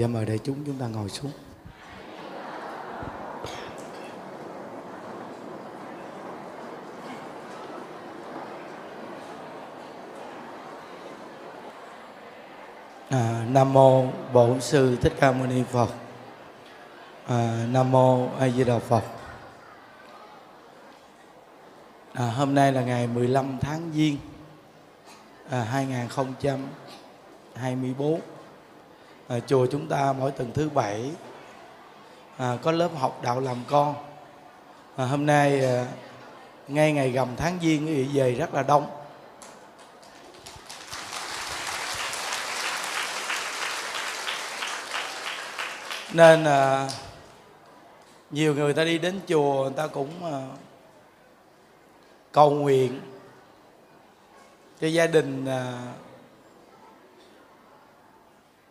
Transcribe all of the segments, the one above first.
giờ mời đại chúng chúng ta ngồi xuống. À, nam mô bổn sư thích ca mâu ni phật. À, nam mô a di đà phật. À, hôm nay là ngày 15 tháng giêng à, 2024 à, chùa chúng ta mỗi tuần thứ bảy à, có lớp học đạo làm con. À, hôm nay à, ngay ngày gầm tháng giêng quý về rất là đông. Nên à, nhiều người ta đi đến chùa người ta cũng à, cầu nguyện cho gia đình à,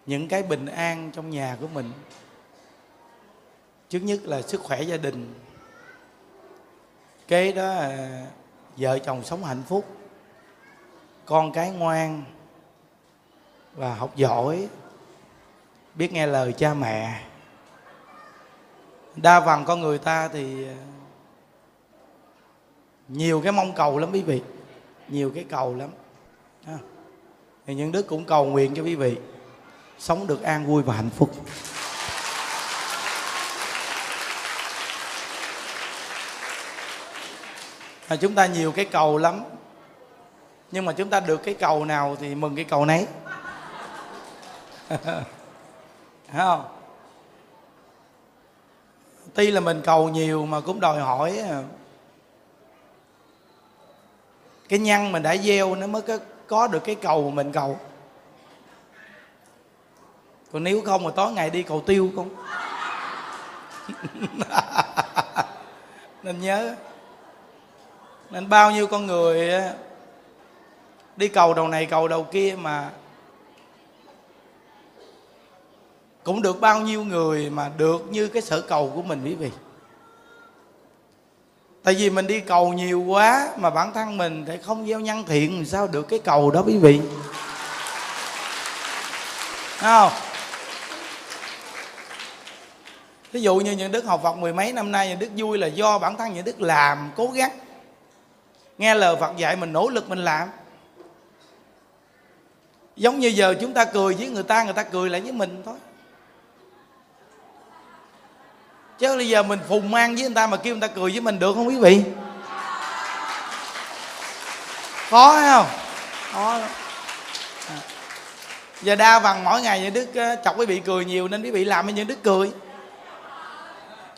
những cái bình an trong nhà của mình. Trước nhất là sức khỏe gia đình. Kế đó là vợ chồng sống hạnh phúc, con cái ngoan và học giỏi, biết nghe lời cha mẹ. Đa phần con người ta thì ờ, nhiều cái mong cầu lắm quý vị, nhiều cái cầu lắm. Thì những đức cũng cầu nguyện cho quý vị sống được an vui và hạnh phúc. À, chúng ta nhiều cái cầu lắm. Nhưng mà chúng ta được cái cầu nào thì mừng cái cầu nấy. Thấy không? Tuy là mình cầu nhiều mà cũng đòi hỏi à, cái nhân mình đã gieo nó mới có, có được cái cầu mình cầu còn nếu không mà tối ngày đi cầu tiêu không nên nhớ. Nên bao nhiêu con người đi cầu đầu này cầu đầu kia mà cũng được bao nhiêu người mà được như cái sở cầu của mình quý vị. Tại vì mình đi cầu nhiều quá mà bản thân mình lại không gieo nhân thiện, sao được cái cầu đó quý vị? Không? Ví dụ như những đức học Phật mười mấy năm nay, những đức vui là do bản thân những đức làm, cố gắng. Nghe lời Phật dạy mình nỗ lực mình làm. Giống như giờ chúng ta cười với người ta người ta cười lại với mình thôi. Chứ bây giờ mình phùng mang với người ta mà kêu người ta cười với mình được không quý vị? Khó hay không? Khó à. giờ đa bằng mỗi ngày những đức chọc quý vị cười nhiều nên quý vị làm cho những đức cười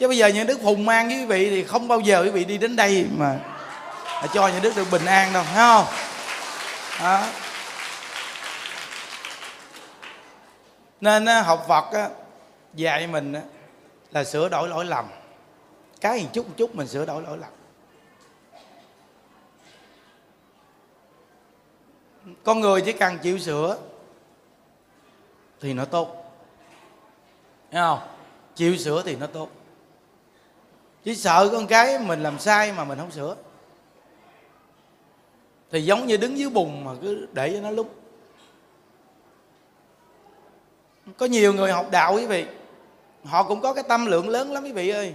chứ bây giờ những đức phùng mang với quý vị thì không bao giờ quý vị đi đến đây mà, mà cho những đức được bình an đâu thấy không? Đó. nên học phật dạy mình là sửa đổi lỗi lầm. Cái một chút một chút mình sửa đổi lỗi lầm. Con người chỉ cần chịu sửa thì nó tốt. Thấy không? Chịu sửa thì nó tốt chỉ sợ con cái mình làm sai mà mình không sửa. Thì giống như đứng dưới bùn mà cứ để cho nó lúc. Có nhiều người học đạo quý vị. Họ cũng có cái tâm lượng lớn lắm quý vị ơi.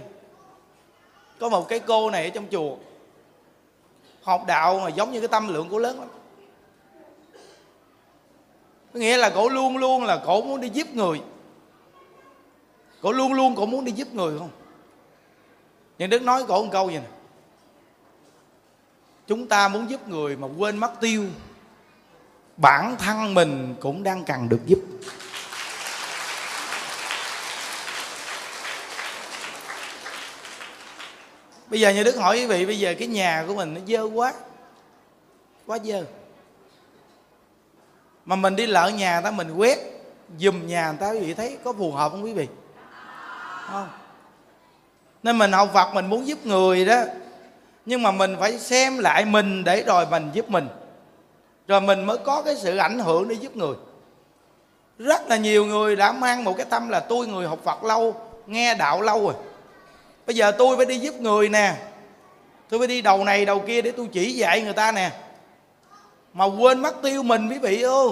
Có một cái cô này ở trong chùa. Học đạo mà giống như cái tâm lượng của lớn lắm. Có nghĩa là cổ luôn luôn là cổ muốn đi giúp người. Cổ luôn luôn cổ muốn đi giúp người không? Nhưng đức nói cổ một câu vậy nè. Chúng ta muốn giúp người mà quên mất tiêu, bản thân mình cũng đang cần được giúp. Bây giờ như đức hỏi quý vị, bây giờ cái nhà của mình nó dơ quá quá dơ. Mà mình đi lỡ nhà ta, mình quét dùm nhà người ta, quý vị thấy có phù hợp không quý vị? Không nên mình học Phật mình muốn giúp người đó. Nhưng mà mình phải xem lại mình để rồi mình giúp mình. Rồi mình mới có cái sự ảnh hưởng để giúp người. Rất là nhiều người đã mang một cái tâm là tôi người học Phật lâu, nghe đạo lâu rồi. Bây giờ tôi phải đi giúp người nè. Tôi phải đi đầu này đầu kia để tôi chỉ dạy người ta nè. Mà quên mất tiêu mình quý vị ơi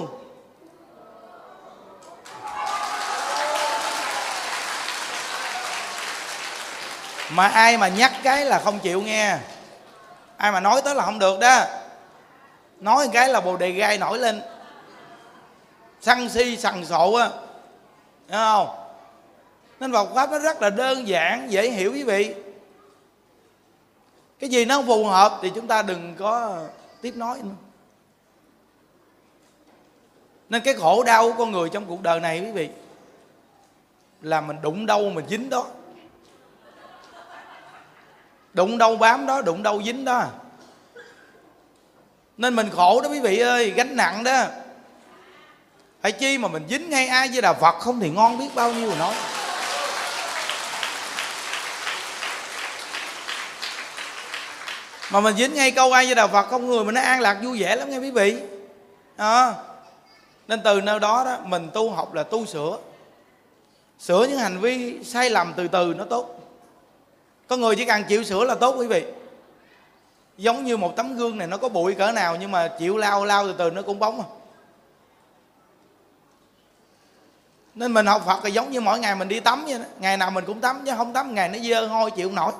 mà ai mà nhắc cái là không chịu nghe. Ai mà nói tới là không được đó. Nói cái là bồ đề gai nổi lên. Săn si sằng sộ á. Thấy không? Nên Phật pháp nó rất là đơn giản, dễ hiểu quý vị. Cái gì nó không phù hợp thì chúng ta đừng có tiếp nói nữa. Nên cái khổ đau của con người trong cuộc đời này quý vị, là mình đụng đâu mình dính đó đụng đâu bám đó đụng đâu dính đó. Nên mình khổ đó quý vị ơi gánh nặng đó. Phải chi mà mình dính ngay ai với đà phật không thì ngon biết bao nhiêu nói. Mà mình dính ngay câu ai với đà phật không người mình nó an lạc vui vẻ lắm nghe quý vị. À, nên từ nơi đó đó mình tu học là tu sửa. Sửa những hành vi sai lầm từ từ nó tốt có người chỉ cần chịu sửa là tốt quý vị. Giống như một tấm gương này, nó có bụi cỡ nào, nhưng mà chịu lao lao từ từ nó cũng bóng à. Nên mình học Phật là giống như mỗi ngày mình đi tắm vậy đó. Ngày nào mình cũng tắm, chứ không tắm ngày nó dơ hôi chịu không nổi.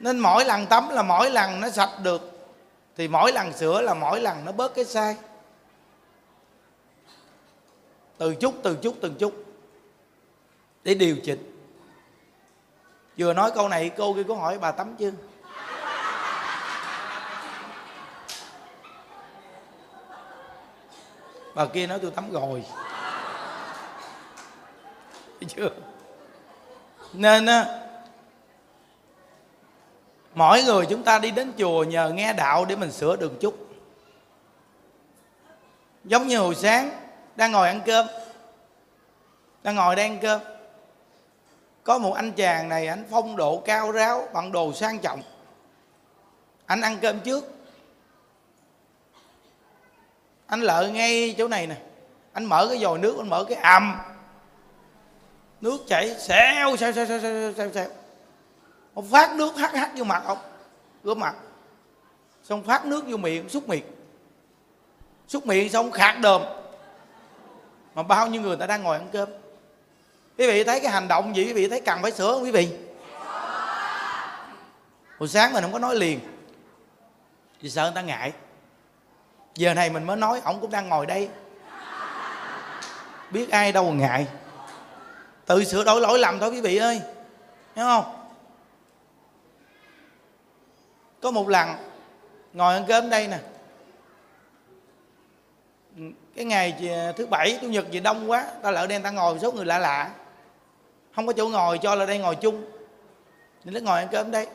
Nên mỗi lần tắm là mỗi lần nó sạch được, thì mỗi lần sửa là mỗi lần nó bớt cái sai. Từ chút từ chút từng chút để điều chỉnh. Vừa nói câu này, cô kia có hỏi bà tắm chưa? Bà kia nói tôi tắm rồi. Thấy chưa? Nên á, mỗi người chúng ta đi đến chùa nhờ nghe đạo để mình sửa đường chút. Giống như hồi sáng, đang ngồi ăn cơm. Đang ngồi đang ăn cơm có một anh chàng này anh phong độ cao ráo bằng đồ sang trọng. Anh ăn cơm trước. Anh lợi ngay chỗ này nè. Anh mở cái vòi nước, anh mở cái ầm. Nước chảy xèo xèo xèo xèo xèo xèo xèo. Ông phát nước hắt hắt vô mặt ông rửa mặt. Xong phát nước vô miệng, xúc miệng. Xúc miệng xong khạc đờm mà bao nhiêu người ta đang ngồi ăn cơm? Quý vị thấy cái hành động gì, quý vị thấy cần phải sửa không quý vị? Hồi sáng mình không có nói liền. Vì sợ người ta ngại. Giờ này mình mới nói, ổng cũng đang ngồi đây. Biết ai đâu ngại. Tự sửa đổi lỗi lầm thôi quý vị ơi. Hiểu không? Có một lần, ngồi ăn cơm đây nè. Cái ngày à, thứ bảy, chủ nhật gì đông quá, ta lỡ đen ta ngồi số người lạ lạ không có chỗ ngồi cho là đây ngồi chung. Nên nó ngồi ăn cơm đây.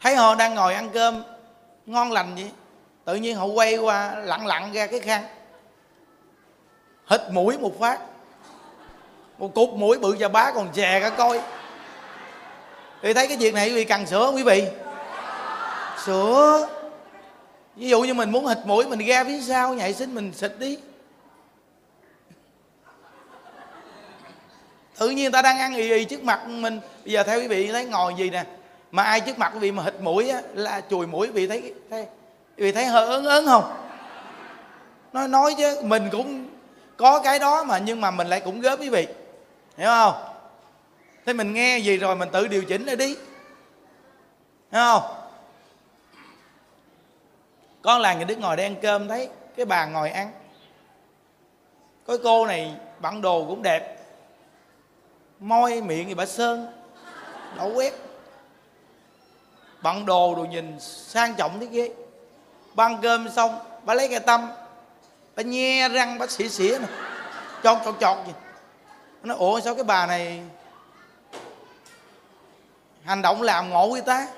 Thấy họ đang ngồi ăn cơm, ngon lành vậy, tự nhiên họ quay qua lặng lặng ra cái khăn. Hít mũi một phát. Một cục mũi bự chà bá còn chè cả coi. Thì thấy cái việc này quý vị cần sửa không quý vị? Sửa ví dụ như mình muốn hít mũi mình ra phía sau nhảy, xin mình xịt đi. Tự nhiên ta đang ăn ì ì trước mặt mình. Bây giờ theo quý vị thấy ngồi gì nè, mà ai trước mặt quý vị mà hịt mũi á, là chùi mũi, quý vị thấy thấy, quý vị thấy hơi ớn ớn không? Nói nói chứ, mình cũng có cái đó mà, nhưng mà mình lại cũng góp quý vị. Hiểu không? Thế mình nghe gì rồi mình tự điều chỉnh lại đi. Hiểu không? Con là người đức ngồi đây ăn cơm thấy, cái bàn ngồi ăn. Có cô này bản đồ cũng đẹp môi miệng thì bà sơn. Đậu quét. Bận đồ đồ nhìn sang trọng thế ghê ban cơm xong, bà lấy cái tâm bà nhe răng, bà xỉa xỉa nè. Chọt chọt chọt gì. Nó nói, ủa, sao cái bà này hành động làm ngộ người ta?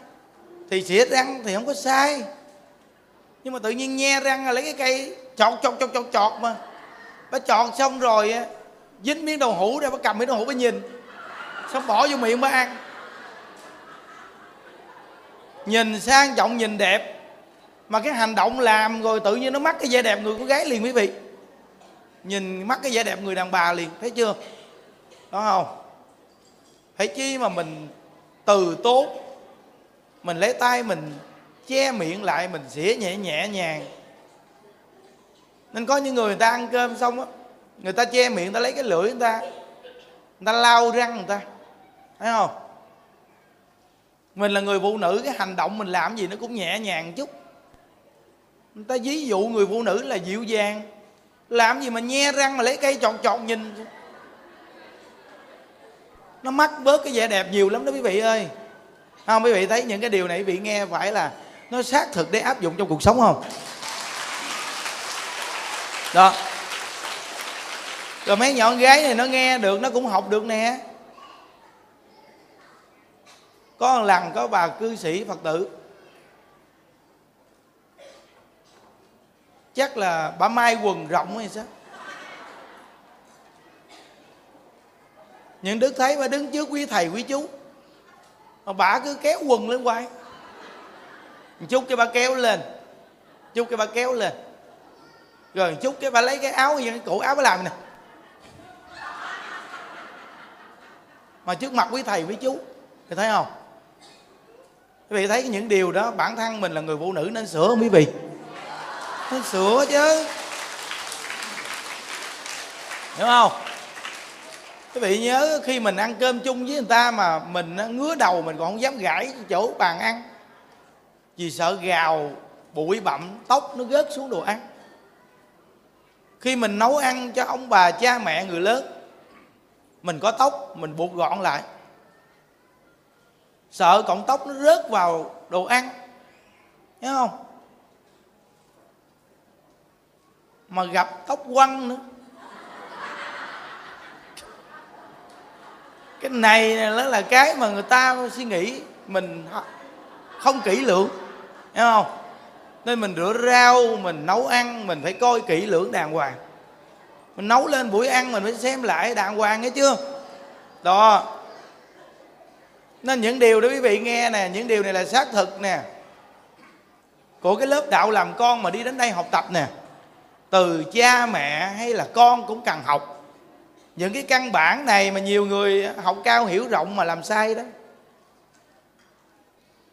Thì xỉa răng thì không có sai. Nhưng mà tự nhiên nhe răng là lấy cái cây chọt chọt chọt chọt chọt mà. Bà chọt xong rồi dính miếng đậu hũ ra bà cầm miếng đậu hũ bà nhìn. Xong bỏ vô miệng bà ăn. Nhìn sang trọng nhìn đẹp. Mà cái hành động làm rồi tự nhiên nó mắc cái vẻ đẹp người con gái liền quý vị. Nhìn mắc cái vẻ đẹp người đàn bà liền, thấy chưa? Đó không? Hãy chi mà mình từ tốt, mình lấy tay mình che miệng lại, mình xỉa nhẹ nhẹ nhàng. Nên có những người người ta ăn cơm xong á người ta che miệng, người ta lấy cái lưỡi người ta người ta lau răng người ta. Thấy không? Mình là người phụ nữ, cái hành động mình làm gì nó cũng nhẹ nhàng chút. Người ta ví dụ người phụ nữ là dịu dàng, làm gì mà nhe răng mà lấy cây chọt chọt nhìn. Nó mắc bớt cái vẻ đẹp nhiều lắm đó quý vị ơi. Không, quý vị thấy những cái điều này quý vị nghe phải là nó xác thực để áp dụng trong cuộc sống không? Đó rồi mấy nhỏ gái này nó nghe được, nó cũng học được nè. Có một lần có bà cư sĩ phật tử. Chắc là bà mai quần rộng hay sao? Những đức thấy bà đứng trước quý thầy, quý chú. Mà bà cứ kéo quần lên quay chút cái bà kéo lên. Chút cái bà kéo lên. Rồi chút cái bà lấy cái áo, cái cổ áo bà làm nè. Mà trước mặt quý thầy, quý chú. Thì thấy không? Quý vị thấy những điều đó, bản thân mình là người phụ nữ nên sửa không quý vị? Nên sửa chứ. Hiểu không? Quý vị nhớ khi mình ăn cơm chung với người ta mà mình ngứa đầu mình còn không dám gãi chỗ bàn ăn. Vì sợ gào, bụi bặm, tóc nó rớt xuống đồ ăn. Khi mình nấu ăn cho ông bà, cha mẹ, người lớn mình có tóc, mình buộc gọn lại. Sợ cọng tóc nó rớt vào đồ ăn. Nhớ không? Mà gặp tóc quăng nữa. Cái này nó là cái mà người ta suy nghĩ mình không kỹ lưỡng. Hiểu không? Nên mình rửa rau, mình nấu ăn, mình phải coi kỹ lưỡng đàng hoàng mình nấu lên buổi ăn mình phải xem lại đàng hoàng nghe chưa? Đó. Nên những điều đó quý vị nghe nè, những điều này là xác thực nè. Của cái lớp đạo làm con mà đi đến đây học tập nè. Từ cha mẹ hay là con cũng cần học. Những cái căn bản này mà nhiều người học cao hiểu rộng mà làm sai đó.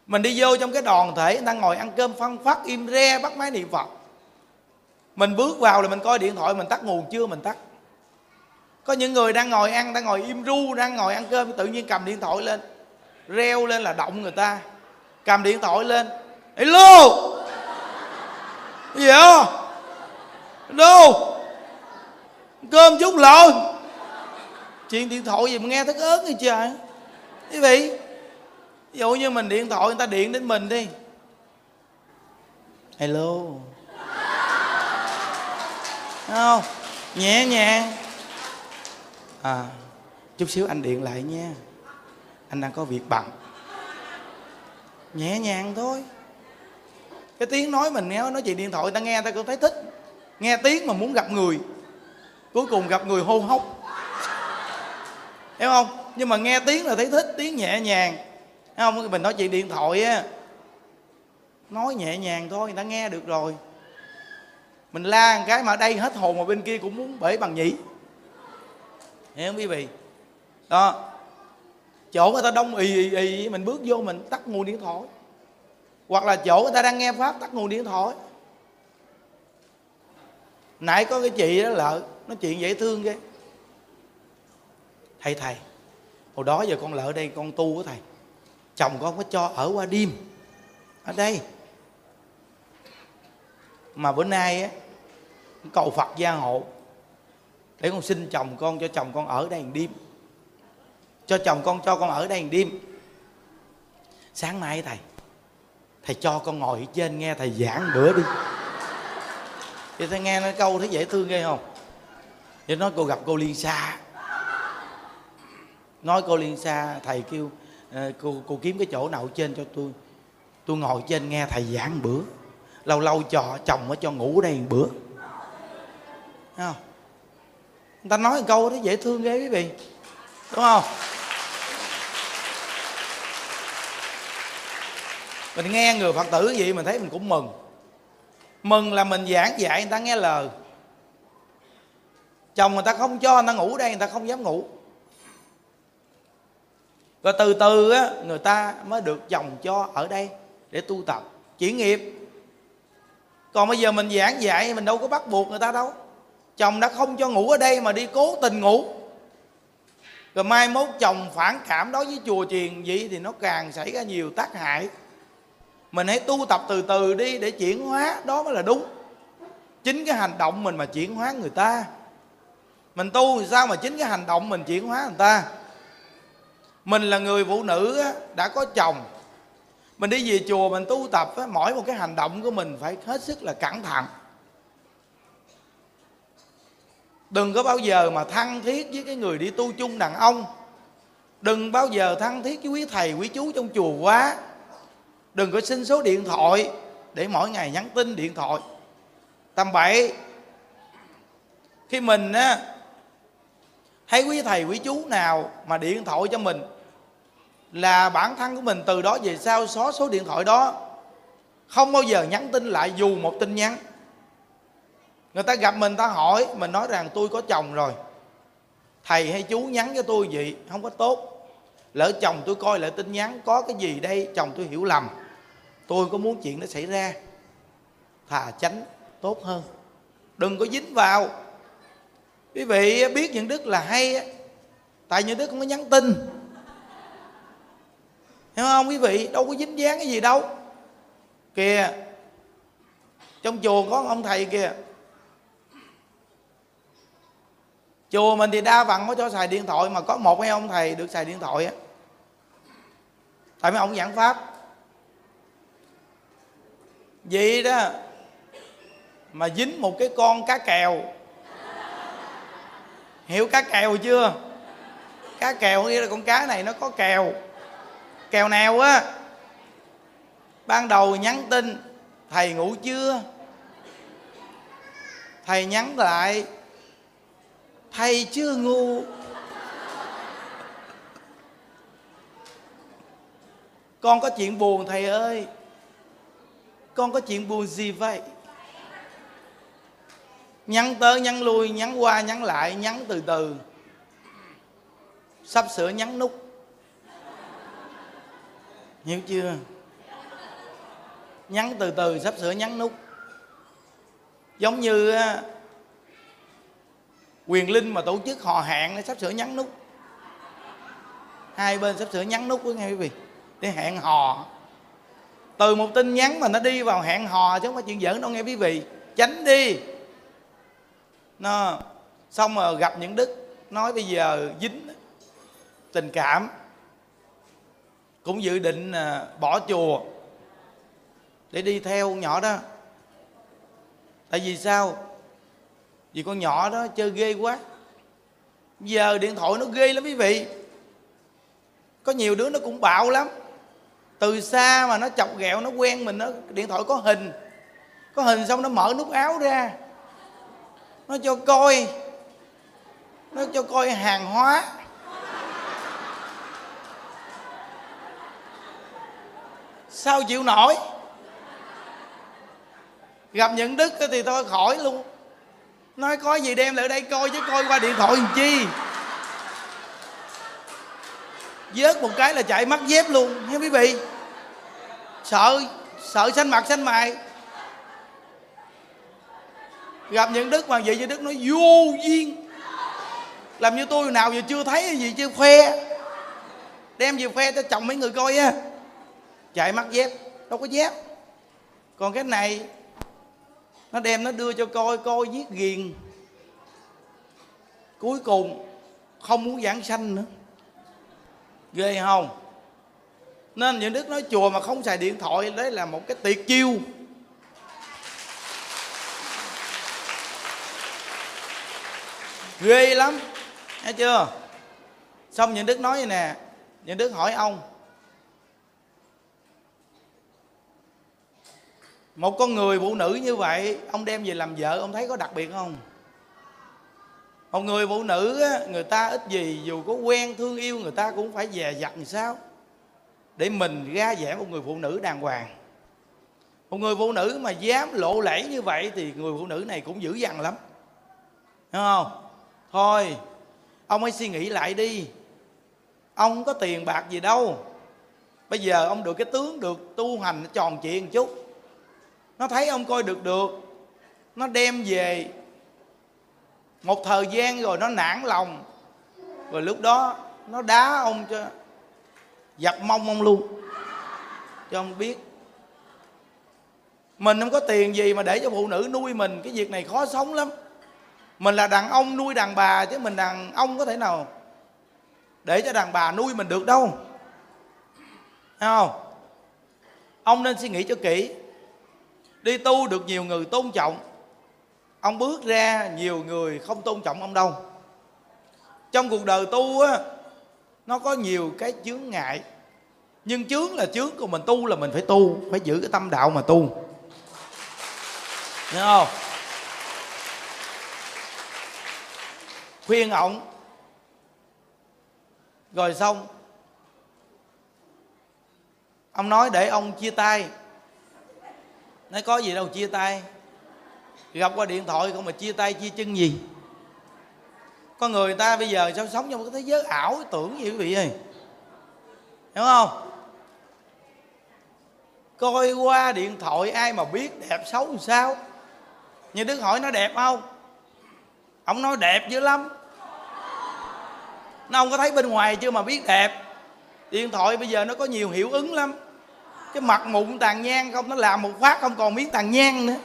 Mình đi vô trong cái đoàn thể, người ta ngồi ăn cơm phân phát im re, bắt máy niệm phật mình bước vào là mình coi điện thoại, mình tắt nguồn chưa? Mình tắt. Có những người đang ngồi ăn, đang ngồi im ru, đang ngồi ăn cơm, tự nhiên cầm điện thoại lên, reo lên là động người ta. Cầm điện thoại lên, hello! Gì đó hello! Cơm chút lộn. Chuyện điện thoại gì mà nghe thức ớn vậy trời? Quý vị, ví dụ như mình điện thoại, người ta điện đến mình đi. Hello. Không, nhẹ nhàng. À chút xíu anh điện lại nha. Anh đang có việc bận. Nhẹ nhàng thôi. Cái tiếng nói mình nghe, nói chuyện điện thoại ta nghe ta cũng thấy thích. Nghe tiếng mà muốn gặp người. Cuối cùng gặp người hô hốc. Hiểu không? Nhưng mà nghe tiếng là thấy thích, tiếng nhẹ nhàng. Hiểu không? Mình nói chuyện điện thoại á. Nói nhẹ nhàng thôi, người ta nghe được rồi mình la một cái mà đây hết hồn mà bên kia cũng muốn bể bằng nhĩ. Hiểu không, quý vị? Đó. Chỗ người ta đông ì ì ì mình bước vô mình tắt nguồn điện thoại. Hoặc là chỗ người ta đang nghe pháp tắt nguồn điện thoại. Nãy có cái chị đó lợ nói chuyện dễ thương ghê. Thầy thầy, hồi đó giờ con lợ đây con tu của thầy. Chồng con có cho ở qua đêm. Ở đây. Mà bữa nay á cầu phật gia hộ. Để con xin chồng con, cho chồng con ở đây một đêm. Cho chồng con, cho con ở đây một đêm. Sáng mai thầy thầy cho con ngồi ở trên nghe thầy giảng bữa đi. Thì thầy nghe nói câu thấy dễ thương ghê không? Thì nói cô gặp cô liên xa nói cô liên xa thầy kêu ờ, cô cô kiếm cái chỗ nào trên cho tôi. Tôi ngồi trên nghe thầy giảng bữa. Lâu lâu cho chồng ở cho ngủ đây một bữa. Thấy không? Người ta nói một câu đó dễ thương ghê quý vị. Đúng không? Mình nghe người phật tử vậy mình thấy mình cũng mừng. Mừng là mình giảng dạy người ta nghe lời. Chồng người ta không cho người ta ngủ đây, người ta không dám ngủ. Rồi từ từ á, người ta mới được chồng cho ở đây để tu tập, chuyển nghiệp. Còn bây giờ mình giảng dạy, mình đâu có bắt buộc người ta đâu chồng đã không cho ngủ ở đây mà đi cố tình ngủ. Rồi mai mốt chồng phản cảm đối với chùa chiền vậy thì nó càng xảy ra nhiều tác hại. Mình hãy tu tập từ từ đi để chuyển hóa, đó mới là đúng. Chính cái hành động mình mà chuyển hóa người ta. Mình tu thì sao mà chính cái hành động mình chuyển hóa người ta? Mình là người phụ nữ đã có chồng. Mình đi về chùa mình tu tập mỗi một cái hành động của mình phải hết sức là cẩn thận. Đừng có bao giờ mà thân thiết với cái người đi tu chung đàn ông. Đừng bao giờ thân thiết với quý thầy, quý chú trong chùa quá. Đừng có xin số điện thoại để mỗi ngày nhắn tin điện thoại. Tầm bậy, khi mình á, thấy quý thầy, quý chú nào mà điện thoại cho mình là bản thân của mình từ đó về sau xóa số điện thoại đó, không bao giờ nhắn tin lại dù một tin nhắn người ta gặp mình, ta hỏi, mình nói rằng tôi có chồng rồi. Thầy hay chú nhắn cho tôi vậy, không có tốt. Lỡ chồng tôi coi lại tin nhắn, có cái gì đây, chồng tôi hiểu lầm. Tôi có muốn chuyện nó xảy ra. Thà tránh, tốt hơn. Đừng có dính vào. Quý vị biết những đức là hay tại những đức không có nhắn tin. Hiểu không quý vị? Đâu có dính dáng cái gì đâu. Kìa, trong chùa có ông thầy kìa. Chùa mình thì đa phần có cho xài điện thoại mà có một hai ông thầy được xài điện thoại á. Tại mấy ông giảng pháp. Vậy đó, mà dính một cái con cá kèo. Hiểu cá kèo chưa? Cá kèo nghĩa là con cá này nó có kèo. Kèo nào á? Ban đầu nhắn tin, thầy ngủ chưa? Thầy nhắn lại thầy chưa ngu? Con có chuyện buồn, thầy ơi. Con có chuyện buồn gì vậy? Nhắn tới, nhắn lui, nhắn qua, nhắn lại, nhắn từ từ. Sắp sửa nhắn nút. Hiểu chưa? Nhắn từ từ, sắp sửa nhắn nút. Giống như quyền linh mà tổ chức hò hẹn nó sắp sửa nhắn nút. Hai bên sắp sửa nhắn nút với nghe quý vị. Để hẹn hò. Từ một tin nhắn mà nó đi vào hẹn hò chứ không phải chuyện giỡn đâu nghe quý vị. Tránh đi. Nó, xong rồi gặp những đức, nói bây giờ dính tình cảm. Cũng dự định à, bỏ chùa để đi theo nhỏ đó. Tại vì sao? Vì con nhỏ đó chơi ghê quá. Giờ điện thoại nó ghê lắm quý vị. Có nhiều đứa nó cũng bạo lắm. Từ xa mà nó chọc ghẹo, nó quen mình, nó, điện thoại có hình. Có hình xong nó mở nút áo ra. Nó cho coi. Nó cho coi hàng hóa. Sao chịu nổi? Gặp những đức thì thôi khỏi luôn nói có gì đem lại đây coi chứ coi qua điện thoại làm chi? Vớt một cái là chạy mất dép luôn nghe quý vị. Sợ sợ xanh mặt, xanh mày. Gặp những đức mà vậy như đức nói, vô duyên. Làm như tôi nào giờ chưa thấy gì, chưa khoe. Đem về khoe cho chồng mấy người coi á. Chạy mất dép, đâu có dép. Còn cái này nó đem, nó đưa cho coi coi giết ghiền. Cuối cùng, không muốn giảng sanh nữa. Ghê không? Nên những đức nói chùa mà không xài điện thoại, đấy là một cái tiệt chiêu. Ghê lắm. Nghe chưa? Xong những đức nói vậy nè. Những đức hỏi ông một con người phụ nữ như vậy, ông đem về làm vợ, ông thấy có đặc biệt không? Một người phụ nữ người ta ít gì, dù có quen thương yêu, người ta cũng phải dè dặt làm sao? Để mình ra vẻ một người phụ nữ đàng hoàng. Một người phụ nữ mà dám lộ lẫy như vậy thì người phụ nữ này cũng dữ dằn lắm. Đúng không? Thôi, ông hãy suy nghĩ lại đi. Ông không có tiền bạc gì đâu. Bây giờ ông được cái tướng được tu hành tròn chuyện một chút nó thấy ông coi được được. Nó đem về. Một thời gian rồi nó nản lòng. Rồi lúc đó nó đá ông cho giặt mông ông luôn. Cho ông biết. Mình không có tiền gì mà để cho phụ nữ nuôi mình. Cái việc này khó sống lắm. Mình là đàn ông nuôi đàn bà chứ mình đàn ông có thể nào để cho đàn bà nuôi mình được đâu. Thấy không? Ông nên suy nghĩ cho kỹ đi tu được nhiều người tôn trọng. Ông bước ra, nhiều người không tôn trọng ông đâu. Trong cuộc đời tu á, nó có nhiều cái chướng ngại. Nhưng chướng là chướng của mình tu là mình phải tu, phải giữ cái tâm đạo mà tu. Hiểu không? Khuyên ổng. Rồi xong. Ông nói để ông chia tay nói có gì đâu, chia tay. Gặp qua điện thoại không mà chia tay, chia chân gì? Con người ta bây giờ sao sống trong cái thế giới ảo tưởng gì quý vị ơi? Hiểu không? Coi qua điện thoại, ai mà biết đẹp xấu làm sao? Như đức hỏi nó đẹp không? Ông nói đẹp dữ lắm. Nó không có thấy bên ngoài chưa mà biết đẹp. Điện thoại bây giờ nó có nhiều hiệu ứng lắm cái mặt mụn tàn nhang không, nó làm một phát không còn miếng tàn nhang nữa.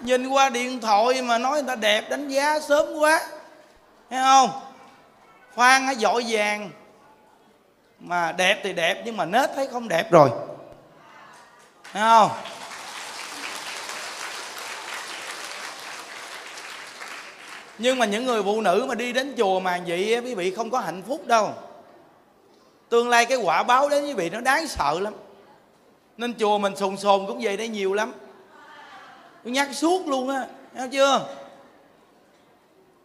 Nhìn qua điện thoại mà nói người ta đẹp, đánh giá sớm quá. Thấy không? Khoan hay giỏi vàng. Mà đẹp thì đẹp, nhưng mà nết thấy không đẹp rồi. Thấy không? Nhưng mà những người phụ nữ mà đi đến chùa mà vậy quý vị không có hạnh phúc đâu. Tương lai cái quả báo đến quý vị nó đáng sợ lắm nên chùa mình sồn sồn cũng về đây nhiều lắm. Tôi nhắc suốt luôn á, thấy chưa?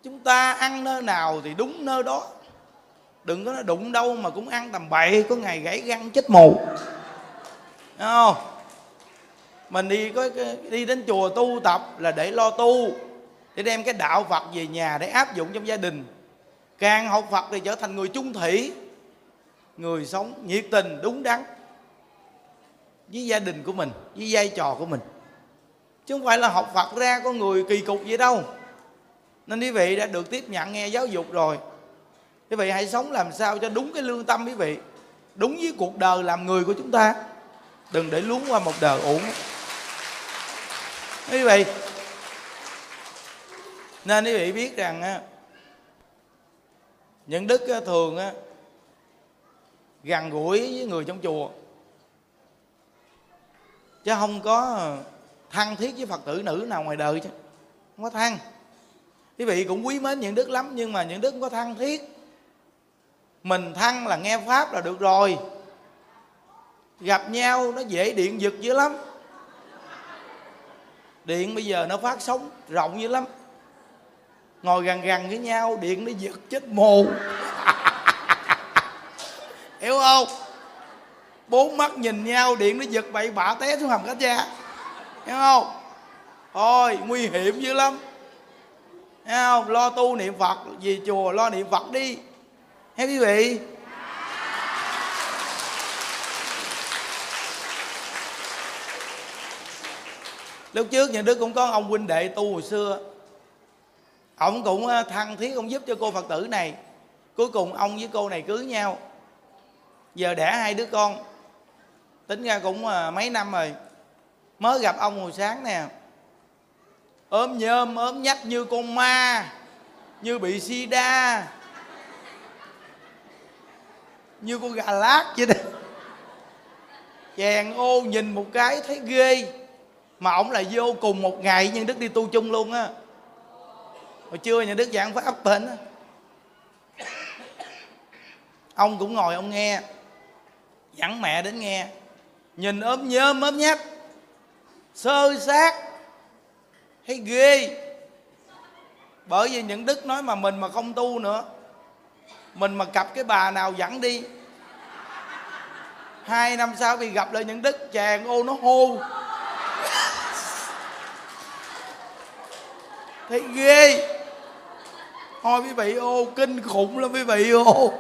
Chúng ta ăn nơi nào thì đúng nơi đó. Đừng có đụng đâu mà cũng ăn tầm bậy, có ngày gãy răng chết mù. Thấy không? Mình đi có đi đến chùa tu tập là để lo tu, để đem cái đạo phật về nhà để áp dụng trong gia đình. Càng học phật thì trở thành người trung thủy. Người sống nhiệt tình, đúng đắn với gia đình của mình, với vai trò của mình. Chứ không phải là học phật ra có người kỳ cục vậy đâu. Nên quý vị đã được tiếp nhận nghe giáo dục rồi. Quý vị hãy sống làm sao cho đúng cái lương tâm quý vị. Đúng với cuộc đời làm người của chúng ta. Đừng để luống qua một đời uổng. Quý vị, nên quý vị biết rằng những đức thường gần gũi với người trong chùa chứ không có thân thiết với phật tử nữ nào ngoài đời chứ. Không có thân quý vị cũng quý mến những đức lắm, nhưng mà những đức không có thân thiết. Mình thân là nghe pháp là được rồi. Gặp nhau nó dễ điện giật dữ lắm. Điện bây giờ nó phát sóng rộng dữ lắm. Ngồi gần gần với nhau, điện nó giật chết mù hiểu không? Bốn mắt nhìn nhau, điện nó giật bậy, bạ té xuống hầm khách gia. Hiểu không? Thôi nguy hiểm dữ lắm. Hiểu không? Lo tu niệm phật về chùa lo niệm phật đi. Hay quý vị. Lúc trước nhà đức cũng có ông huynh đệ tu hồi xưa. Ông cũng à, thăng thiết ông giúp cho cô phật tử này. Cuối cùng ông với cô này cưới nhau. Giờ đẻ hai đứa con tính ra cũng à, mấy năm rồi. Mới gặp ông hồi sáng nè. Ốm nhơm ốm nhách như con ma, như bị sida, như con gà lát vậy đó. Chèn ô nhìn một cái thấy ghê. Mà ổng là vô cùng một ngày nhưng đức đi tu chung luôn á. Hồi trưa nhà đức giảng pháp bệnh á. Ông cũng ngồi ông nghe. Dẫn mẹ đến nghe nhìn ốm nhơm ốm nhách sơ sát, thấy ghê. Bởi vì những đức nói mà mình mà không tu nữa, mình mà gặp cái bà nào dẫn đi. Hai năm sau bị gặp lại những đức, chàng ô nó hô. Thấy ghê. Thôi quý vị ô, kinh khủng lắm quý vị ô.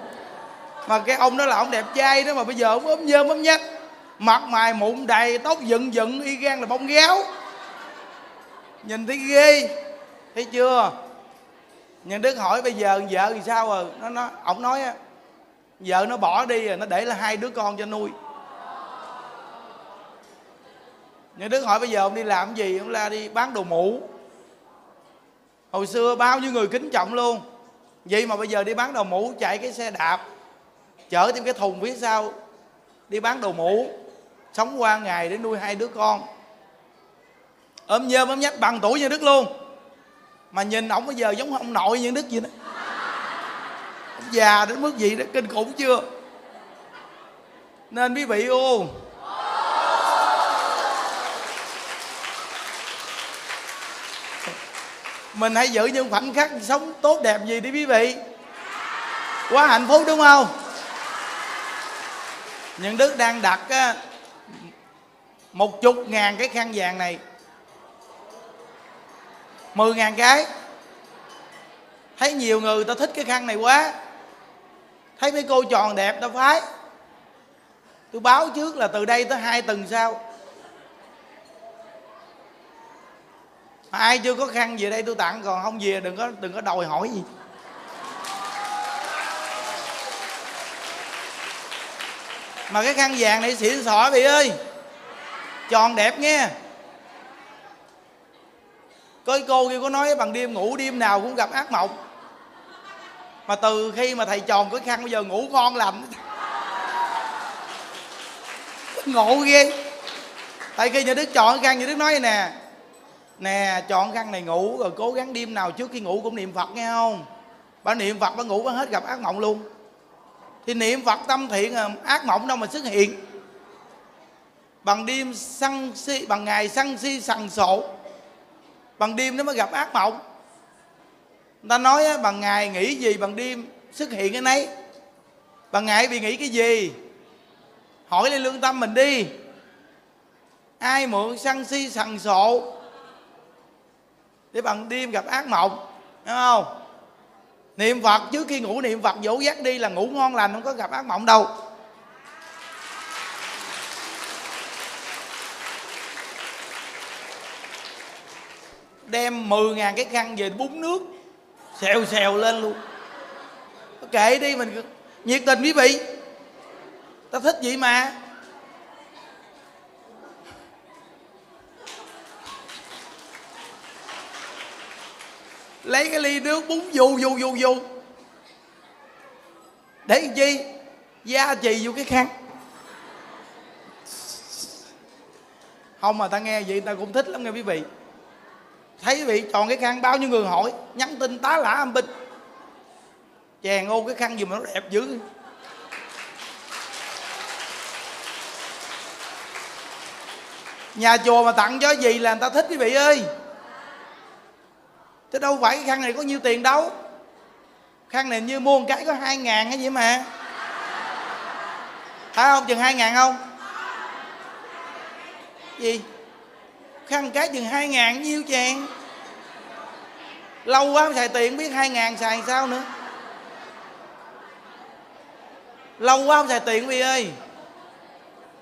Mà cái ông đó là ông đẹp trai đó mà bây giờ ông ốm nhơm ốm nhách mặt mày mụn đầy, tóc dựng dựng, y gan là bông gáo nhìn thấy ghê. Thấy chưa? Nhân đức hỏi bây giờ vợ thì sao rồi? Nó nó, ổng nói á, vợ nó bỏ đi rồi, nó để là hai đứa con cho nuôi. Nhân đức hỏi bây giờ ông đi làm gì? Ông la đi bán đồ mũ. Hồi xưa bao nhiêu người kính trọng luôn. Vậy mà bây giờ đi bán đồ mũ, chạy cái xe đạp, chở thêm cái thùng phía sau, đi bán đồ mũ sống qua ngày để nuôi hai đứa con. Ôm nhơm ôm nhách bằng tuổi như đức luôn. Mà nhìn ổng bây giờ giống ông nội như đức vậy đó. Ông già đến mức gì đó kinh khủng chưa? Nên quý vị ô mình hãy giữ những khoảnh khắc sống tốt đẹp gì đi quý vị. Quá hạnh phúc đúng không? Những đức đang đặt á, một chục ngàn cái khăn vàng này. Mười ngàn cái. Thấy nhiều người ta thích cái khăn này quá. Thấy mấy cô tròn đẹp ta phái. Tôi báo trước là từ đây tới hai tuần sau. Mà ai chưa có khăn về đây tôi tặng, còn không về đừng có đừng có đòi hỏi gì. Mà cái khăn vàng này xịn sỏ vậy ơi tròn đẹp nghe. Có cô kia có nói bằng đêm ngủ đêm nào cũng gặp ác mộng. Mà từ khi mà thầy tròn cái khăn, bây giờ ngủ ngon lành. Ngộ ghê. Tại khi nhà đức chọn khăn, nhà đức nói vậy nè. Nè, chọn khăn này ngủ, rồi cố gắng đêm nào trước khi ngủ cũng niệm phật, nghe không? Bà niệm phật bà ngủ bà hết gặp ác mộng luôn. Thì niệm phật tâm thiện à, ác mộng đâu mà xuất hiện bằng đêm săn si bằng ngày săn si sằng sổ. Bằng đêm nó mới gặp ác mộng. Người ta nói á, bằng ngày nghĩ gì bằng đêm xuất hiện cái nấy. Bằng ngày bị nghĩ cái gì? Hỏi lên lương tâm mình đi. Ai mượn săn si sằng sộ để bằng đêm gặp ác mộng? Đúng không? Niệm phật trước khi ngủ niệm phật dỗ dắt đi là ngủ ngon lành không có gặp ác mộng đâu. Đem 10 ngàn cái khăn về bún nước, xèo xèo lên luôn. Kệ đi, mình nhiệt tình quý vị. Ta thích vậy mà. Lấy cái ly nước bún dù dù dù dù để làm chi? Gia trì vô cái khăn. Không mà ta nghe vậy ta cũng thích lắm nghe quý vị thấy vị chọn cái khăn, bao nhiêu người hỏi, nhắn tin tá lả âm binh. Chèn ô cái khăn gì mà nó đẹp dữ. Nhà chùa mà tặng cho gì là người ta thích quý vị ơi. Chứ đâu phải cái khăn này có nhiêu tiền đâu. Khăn này như mua một cái có hai ngàn cái gì mà. Phải không? Chừng hai ngàn không? Gì? Khăn cái chừng hai ngàn nhiêu chàng? Lâu quá xài tiền, biết hai ngàn xài sao nữa. Lâu quá không xài tiền vì ơi.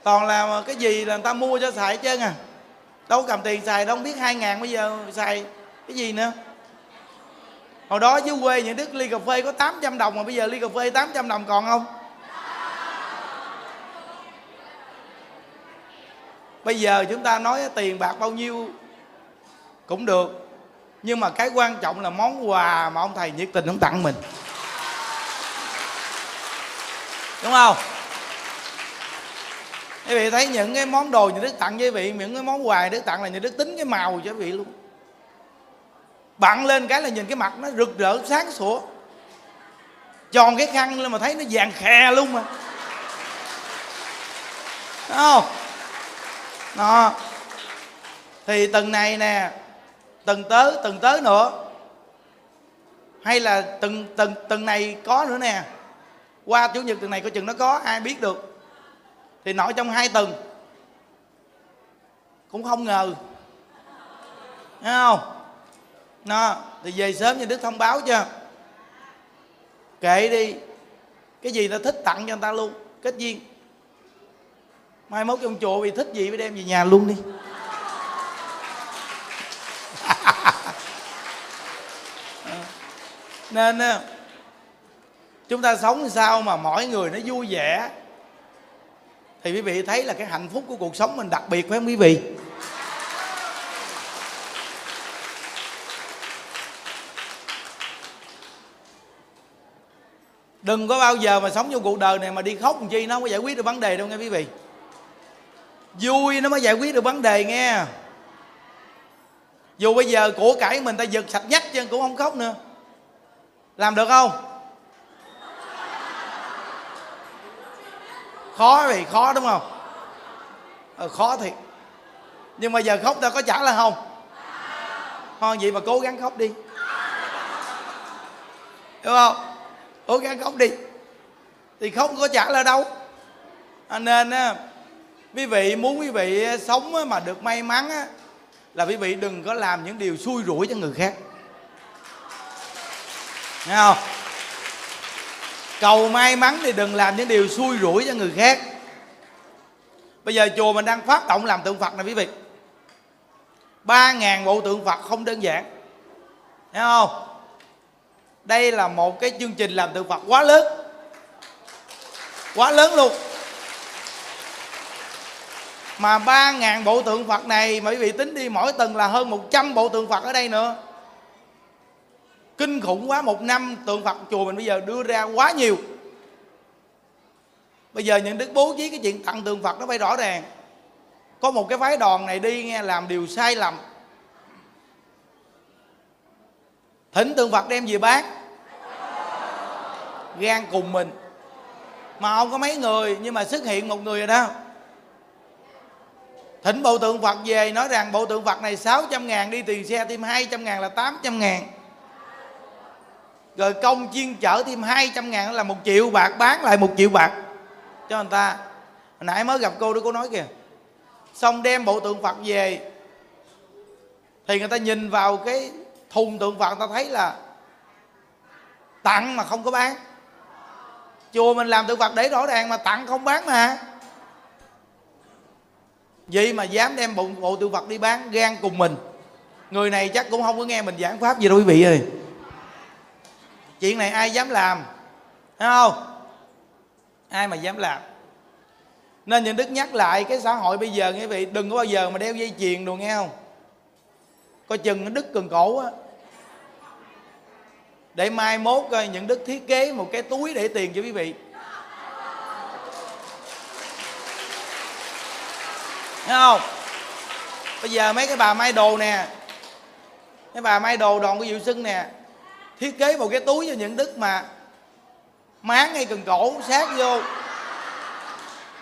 Toàn là cái gì là người ta mua cho xài hết trơn à. Đâu cầm tiền xài, đâu không biết hai ngàn bây giờ xài cái gì nữa. Hồi đó dưới quê những đức ly cà phê có 800 đồng mà bây giờ ly cà phê 800 đồng còn không? Bây giờ chúng ta nói tiền bạc bao nhiêu cũng được, nhưng mà cái quan trọng là món quà mà ông thầy nhiệt tình ông tặng mình. Đúng không? Quý vị thấy những cái món đồ như đức tặng với vị, những cái món quà đức tặng là như đức tính cái màu cho vị luôn. Bặn lên cái là nhìn cái mặt nó rực rỡ, sáng sủa. Tròn cái khăn lên mà thấy nó vàng khè luôn mà. Đúng không? Đó. Thì tuần này nè tuần tới tuần tới nữa. Hay là tuần tuần tuần này có nữa nè. Qua chủ nhật tuần này coi chừng nó có, ai biết được. Thì nội trong hai tuần cũng không ngờ. Thấy không? Nó thì về sớm như đức thông báo chưa? Kệ đi. Cái gì ta thích tặng cho người ta luôn. Kết duyên mai mốt trong chùa vì thích gì phải đem về nhà luôn đi. Nên chúng ta sống sao mà mỗi người nó vui vẻ? Thì quý vị thấy là cái hạnh phúc của cuộc sống mình đặc biệt phải không quý vị? Đừng có bao giờ mà sống trong cuộc đời này mà đi khóc làm chi, nó không có giải quyết được vấn đề đâu nghe quý vị vui nó mới giải quyết được vấn đề nghe. Dù bây giờ của cải mình ta giật sạch nhắc chứ cũng không khóc nữa. Làm được không? Khó thì khó đúng không? Ờ, khó thiệt. Nhưng mà giờ khóc ta có trả là không? Thôi vậy mà cố gắng khóc đi. Đúng không? Cố gắng khóc đi. Thì không có trả là đâu. À, nên á quý vị muốn quý vị ờ, sống ờ, mà được may mắn á, là quý vị đừng có làm những điều xui rủi cho người khác. Nghe không? Cầu may mắn thì đừng làm những điều xui rủi cho người khác. Bây giờ chùa mình đang phát động làm tượng phật này quý vị. Ba ngàn bộ tượng phật không đơn giản. Nghe không? Đây là một cái chương trình làm tượng phật quá lớn. Quá lớn luôn mà ba ngàn bộ tượng Phật này, mà quý vị tính đi, mỗi tuần là hơn 100 bộ tượng Phật ở đây nữa. Kinh khủng quá, một năm tượng Phật chùa mình bây giờ đưa ra quá nhiều. Bây giờ những đức bố trí cái chuyện tặng tượng Phật nó phải rõ ràng. Có một cái phái đoàn này đi nghe làm điều sai lầm. Thỉnh tượng Phật đem về bán. Gan cùng mình. Mà không có mấy người, nhưng mà xuất hiện một người rồi đó thỉnh bộ tượng Phật về, nói rằng bộ tượng Phật này 600 ngàn, đi tiền xe thêm 200 ngàn là 800 ngàn. Rồi công chiên chở thêm 200 ngàn là một triệu bạc, bán lại một triệu bạc. Cho người ta, hồi nãy mới gặp cô đó cô nói kìa. Xong đem bộ tượng Phật về, thì người ta nhìn vào cái thùng tượng Phật ta thấy là tặng mà không có bán. Chùa mình làm tượng Phật để rõ ràng mà tặng không bán mà vậy mà dám đem bộ, bộ tượng Phật đi bán gan cùng mình. Người này chắc cũng không có nghe mình giảng pháp gì đâu quý vị ơi. Chuyện này ai dám làm? Thấy không? Ai mà dám làm? Nên những đức nhắc lại cái xã hội bây giờ quý vị đừng có bao giờ mà đeo dây chuyền đồ nghe không? Coi chừng nó đứt cần cổ á. Để mai mốt coi những đức thiết kế một cái túi để tiền cho quý vị. Thấy không? Bây giờ mấy cái bà may đồ nè. Mấy bà may đồ đòn của diệu sưng nè. Thiết kế một cái túi cho những đức mà máng ngay cần cổ, sát vô.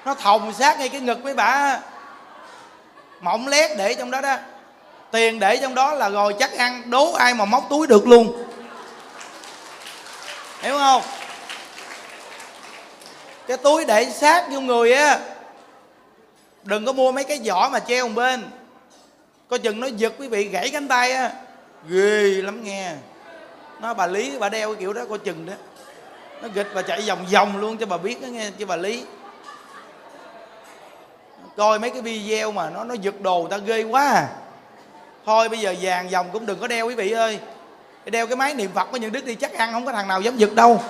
Nó thòng sát ngay cái ngực mấy bà. Mỏng lét để trong đó đó. Tiền để trong đó là rồi chắc ăn, đố ai mà móc túi được luôn. Hiểu không? Cái túi để sát vô người á đừng có mua mấy cái vỏ mà treo một bên. Coi chừng nó giật quý vị gãy cánh tay á. Ghê lắm nghe. Nó bà lý, bà đeo cái kiểu đó, coi chừng đó. Nó gịch và chạy vòng vòng luôn cho bà biết đó nghe, cho bà lý. Coi mấy cái video mà nó nó giật đồ ta ghê quá à. Thôi bây giờ vàng vòng cũng đừng có đeo quý vị ơi. Đeo cái máy niệm phật có những đức đi chắc ăn, không có thằng nào dám giật đâu.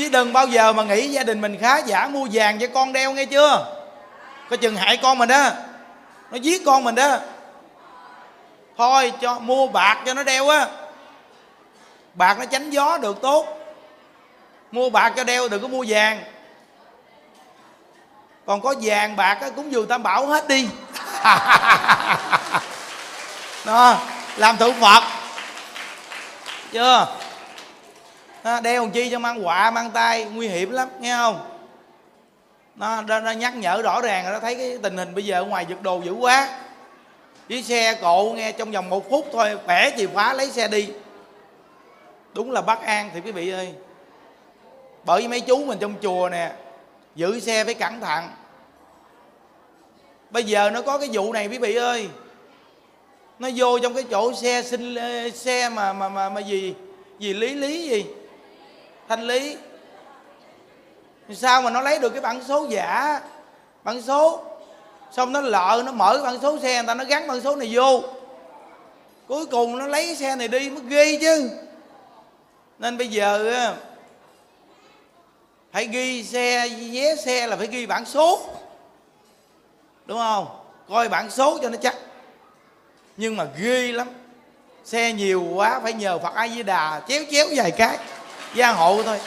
Chứ đừng bao giờ mà nghĩ gia đình mình khá giả mua vàng cho con đeo nghe chưa? Có chừng hại con mình đó nó giết con mình đó thôi cho, mua bạc cho nó đeo á. Bạc nó tránh gió được tốt. Mua bạc cho đeo đừng có mua vàng. Còn có vàng bạc á cũng vừa tam bảo hết đi. Đó, làm thượng phật. Chưa? Đó, đeo chi cho mang quạ mang tay nguy hiểm lắm nghe không? Nó, nó, nó nhắc nhở rõ ràng rồi nó thấy cái tình hình bây giờ ở ngoài giật đồ dữ quá. Với xe cộ nghe trong vòng một phút thôi bẻ chìa khóa lấy xe đi. Đúng là bất an thì quý vị ơi. Bởi vì mấy chú mình trong chùa nè giữ xe phải cẩn thận. Bây giờ nó có cái vụ này quý vị ơi. Nó vô trong cái chỗ xe xin xe mà mà mà mà gì gì lý lý gì? Thanh lý. Sao mà nó lấy được cái bản số giả? Bản số. Xong nó lợ, nó mở cái bản số xe, người ta nó gắn bản số này vô. Cuối cùng nó lấy cái xe này đi mới ghê chứ. Nên bây giờ phải ghi xe vé xe là phải ghi bản số. Đúng không? Coi bản số cho nó chắc. Nhưng mà ghê lắm. Xe nhiều quá, phải nhờ phật a di đà chéo chéo vài cái gia hộ thôi.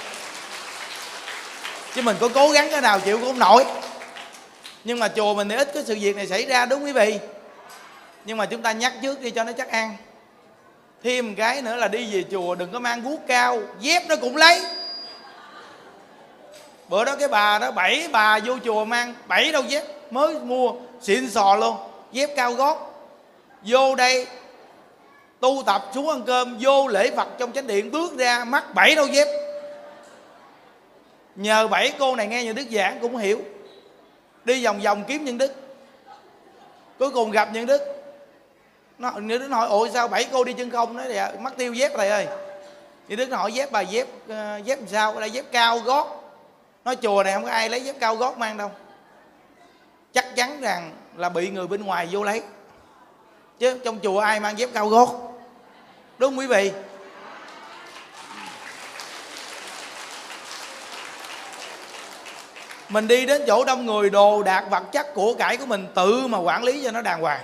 Chứ mình có cố gắng cái nào chịu cũng không nổi. Nhưng mà chùa mình thì ít cái sự việc này xảy ra, đúng quý vị? Nhưng mà chúng ta nhắc trước đi cho nó chắc ăn. Thêm một cái nữa là đi về chùa đừng có mang guốc cao, dép nó cũng lấy. Bữa đó cái bà đó, bảy bà vô chùa mang bảy đâu dép mới mua, xịn sò luôn, dép cao gót. Vô đây tu tập xuống ăn cơm vô lễ phật trong chánh điện bước ra mắc bảy đôi dép. Nhờ bảy cô này nghe những đức giảng cũng hiểu. Đi vòng vòng kiếm nhân đức. Cuối cùng gặp nhân đức. Nó nhân đức hỏi ủa sao bảy cô đi chân không? Nói dạ, à, mất tiêu dép thầy ơi. Nhân đức hỏi dép bà dép uh, dép làm sao? Đây dép cao gót. Nói chùa này không có ai lấy dép cao gót mang đâu. Chắc chắn rằng là bị người bên ngoài vô lấy. Chứ trong chùa ai mang dép cao gót? Đúng không quý vị. Mình đi đến chỗ đông người đồ đạc vật chất của cải của mình tự mà quản lý cho nó đàng hoàng.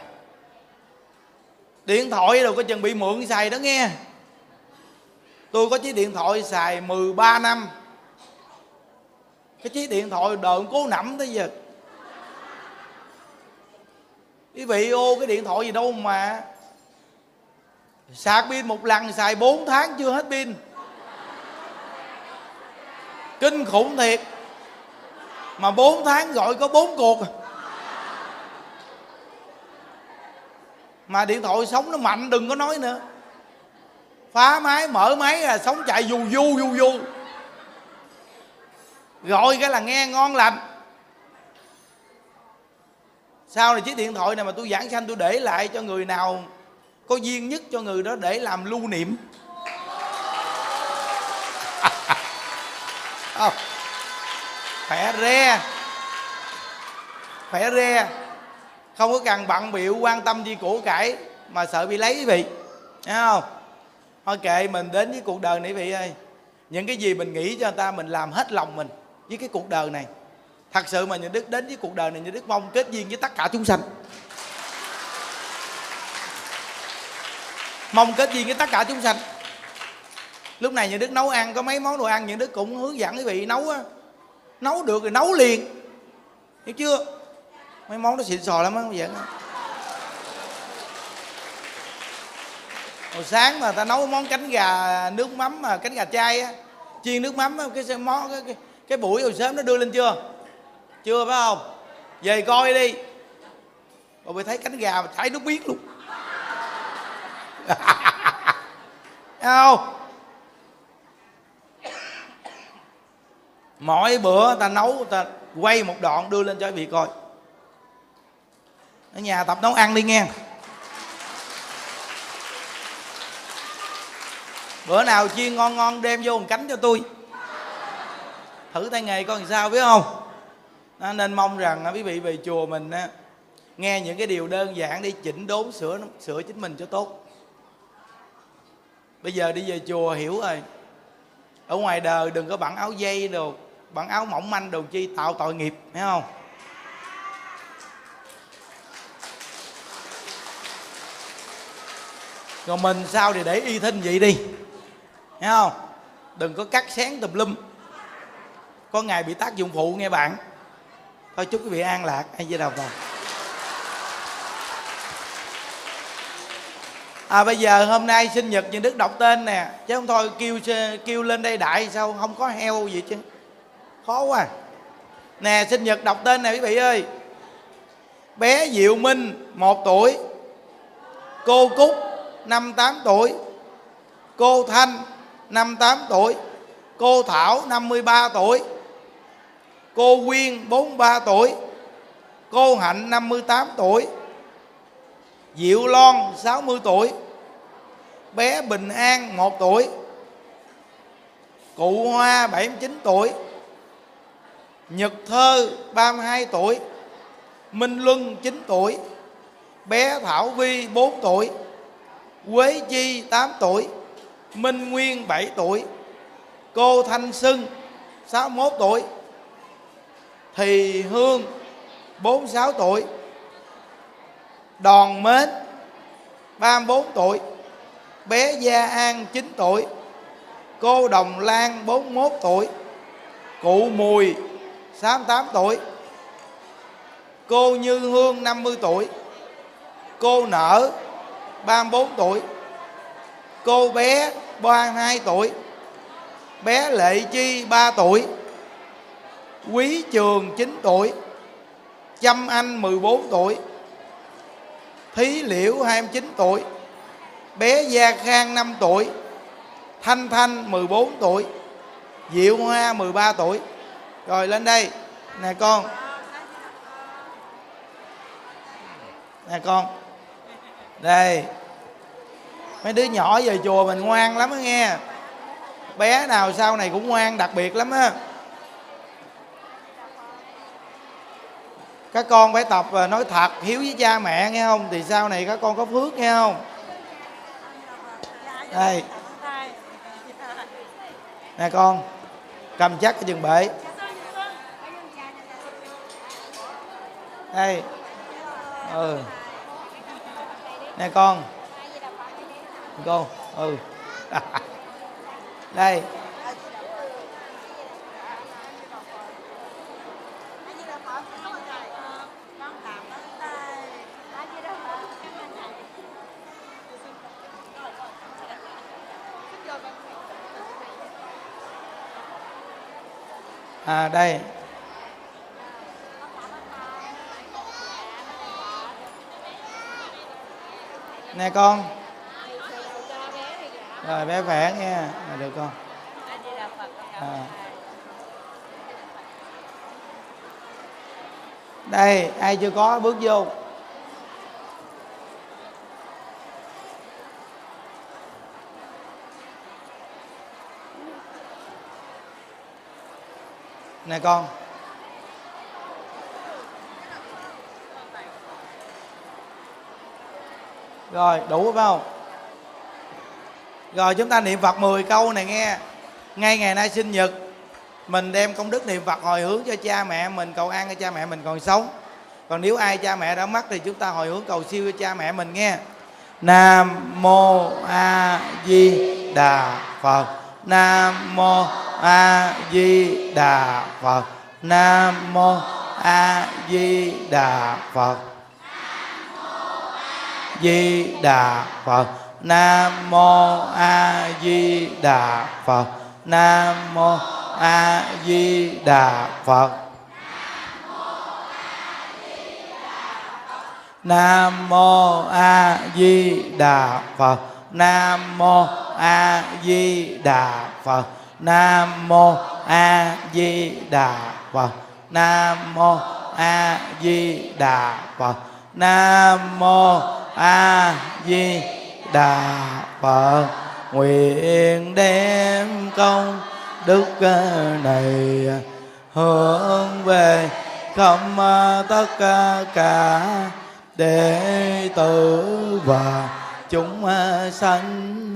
Điện thoại đâu có chừng bị mượn xài đó nghe. Tôi có chiếc điện thoại xài 13 năm. Cái chiếc điện thoại đợn cố nẩm tới giờ. Quý vị ô, cái điện thoại gì đâu mà sạc pin một lần xài 4 tháng chưa hết pin. Kinh khủng thiệt. Mà 4 tháng gọi có 4 cuộc. Mà điện thoại sống nó mạnh, đừng có nói nữa. Phá máy, mở máy là sống chạy dù du du du gọi cái là nghe ngon lành. Sau này chiếc điện thoại này mà tôi giảng sanh tôi để lại cho người nào có duyên nhất cho người đó để làm lưu niệm. Không. Khỏe re. Khỏe re. Không có cần bận biểu quan tâm gì của cải mà sợ bị lấy quý vị. Thấy không? Thôi kệ mình đến với cuộc đời này vị ơi. Những cái gì mình nghĩ cho người ta, mình làm hết lòng mình với cái cuộc đời này. Thật sự mà nhà đức đến với cuộc đời này, nhà đức mong kết duyên với tất cả chúng sanh. Mong kết duyên với tất cả chúng sanh. Lúc này những đức nấu ăn có mấy món đồ ăn những đức cũng hướng dẫn quý vị nấu á. Nấu được thì nấu liền. Hiểu chưa? Mấy món đó xịn sò lắm á vậy hồi sáng mà ta nấu món cánh gà nước mắm mà cánh gà chay á chiên nước mắm á, cái món cái, cái, cái buổi hồi sớm nó đưa lên chưa? Chưa phải không? Về coi đi. Rồi mới thấy cánh gà mà chảy nước miếng luôn không? Mỗi bữa ta nấu ta quay một đoạn đưa lên cho quý vị coi. Ở nhà tập nấu ăn đi nghe. Bữa nào chiên ngon ngon đem vô một cánh cho tôi. Thử tay nghề coi làm sao biết không? Đó, nên mong rằng à, quý vị về chùa mình á, nghe những cái điều đơn giản đi chỉnh đốn sửa sửa chính mình cho tốt bây giờ đi về chùa hiểu rồi. Ở ngoài đời đừng có bận áo dây đồ bận áo mỏng manh đồ chi, tạo tội nghiệp, thấy không? Còn mình sao thì để y thinh vậy đi, thấy không? Đừng có cắt xén tùm lum. Có ngày bị tác dụng phụ, nghe bạn. Thôi chúc quý vị an lạc. Ai với đầu vào à bây giờ hôm nay sinh nhật những đức đọc tên nè. Chứ không thôi, kêu kêu lên đây đại sao không có heo gì chứ? Khó quá à. nè, sinh nhật đọc tên nè quý vị ơi. Bé diệu minh, một tuổi. Cô cúc, năm tám tuổi. Cô thanh, năm tám tuổi. Cô thảo, năm mươi ba tuổi. Cô quyên 43 tuổi. Cô hạnh 58 tuổi diệu loan 60 tuổi. Bé bình an 1 tuổi. Cụ hoa 79 tuổi. Nhật thơ 32 tuổi. Minh luân 9 tuổi. Bé thảo vi 4 tuổi. Quế chi 8 tuổi. Minh nguyên 7 tuổi. Cô thanh Sưng 61 tuổi. Thì hương 46 tuổi đòn mến 34 tuổi. Bé gia an 9 tuổi. Cô đồng lan 41 tuổi. Cụ mùi 68 tuổi. Cô như hương 50 tuổi. Cô nở 34 tuổi. Cô bé 32 tuổi. Bé lệ chi 3 tuổi. Quý Trường 9 tuổi. Châm Anh 14 tuổi. Thí Liễu 29 tuổi. Bé Gia Khang 5 tuổi. Thanh Thanh 14 tuổi. Diệu Hoa 13 tuổi. Rồi, lên đây. Nè, con. Nè, con. Đây. Mấy đứa nhỏ về chùa mình ngoan lắm á nghe. Bé nào sau này cũng ngoan, đặc biệt lắm á. Các con phải tập và nói thật, hiếu với cha mẹ, nghe không? Thì sau này các con có phước, nghe không? Đây. Nè con, cầm chắc cái chừng bể. Đây. Ừ. Nè con. Cô ừ. Đây. À đây. Nè con. Rồi bé vẽ nghe à, được con. À. đây ai chưa có bước vô. Nè con. Rồi, đủ phải không? Rồi, chúng ta niệm phật 10 câu này nghe. Ngay ngày nay sinh nhật, mình đem công đức niệm phật hồi hướng cho cha mẹ mình, cầu an cho cha mẹ mình còn sống. Còn nếu ai cha mẹ đã mất thì chúng ta hồi hướng cầu siêu cho cha mẹ mình nghe. Nam mô a di đà phật. Nam mô a di đà phật. Nam mô a di đà phật. Di đà phật. Nam mô a di đà phật. Nam mô a di đà phật. Nam mô a di đà phật. Nam mô a di đà phật nam mô a di đà phật. Nam mô a di đà phật. Nam mô a di đà phật. Nguyện đem công đức ờ, này ờ, hướng về không ờ, tất cả đệ tử và chúng sanh